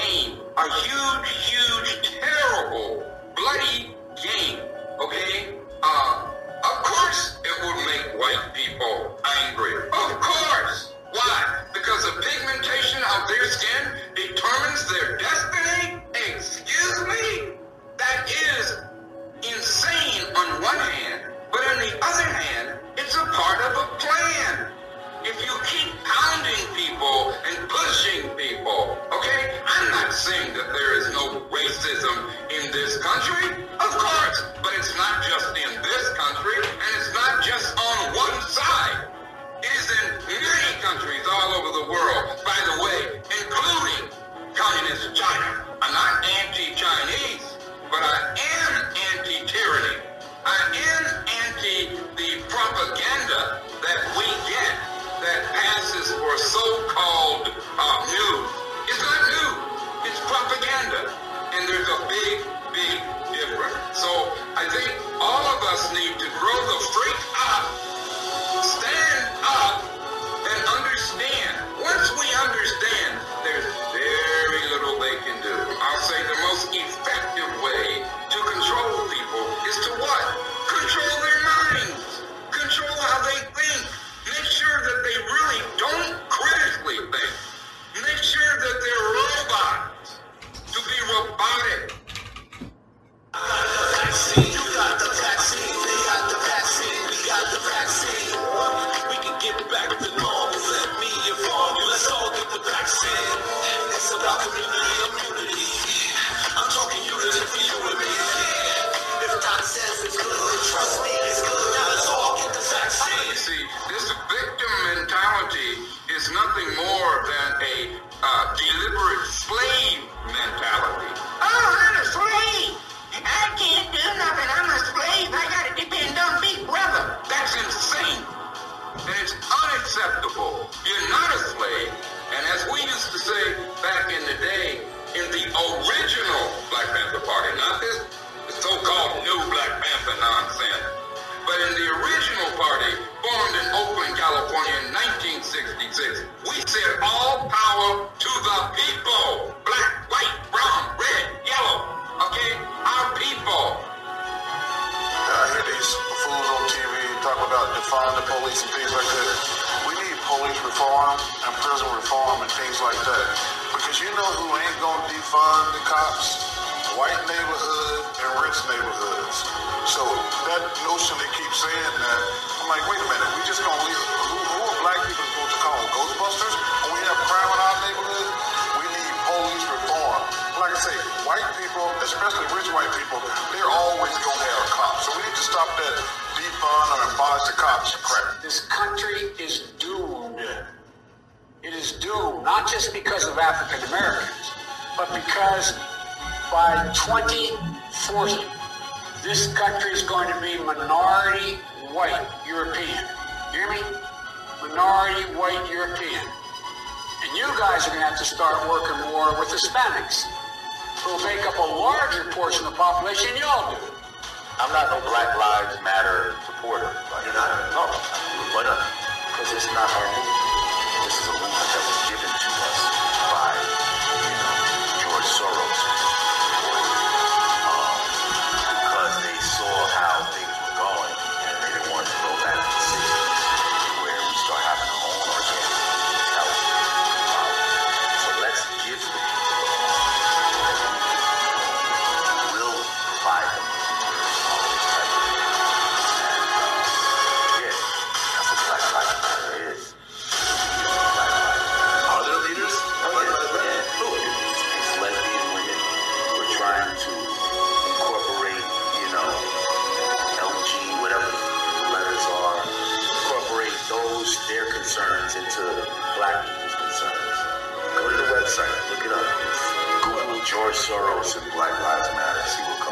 game, a huge, huge, terrible, bloody game. Okay? Uh, of course it will make white people angry. Of course. Why? Because the pigmentation of their skin determines their racism in this country. Of course, but it's not just in this country, and it's not just on one side. It is in many countries all over the world, nothing more than a uh, deliberate slave unacceptable. You're not a slave. And as we used to say back in the day, in the original Black Panther Party, not this so-called new Black Panther nonsense, but in the original party formed in Oakland, California in 1966, we said all power to the people. Talk about defund the police and things like that. We need police reform and prison reform and things like that. Because you know who ain't gonna defund the cops? White neighborhood and rich neighborhoods. So that notion they keep saying that, I'm like, wait a minute, we just gonna leave who, who are black people supposed to call? Ghostbusters? When we have crime in our neighborhood, we need police reform. Like I say, white people, especially rich white people, they're always gonna have cops. So we need to stop that defund or abolish the cops. This country is doomed. It is doomed, not just because of African Americans, but because by 2040, this country is going to be minority white European. Hear me? Minority white European. And you guys are going to have to start working more with Hispanics, who make up a larger portion of the population than y'all do. I'm not no Black Lives Matter supporter. You're not? No. Why not? Because it's not our their concerns into black people's concerns. Go to the website, look it up. Google George Soros and Black Lives Matter, see what comes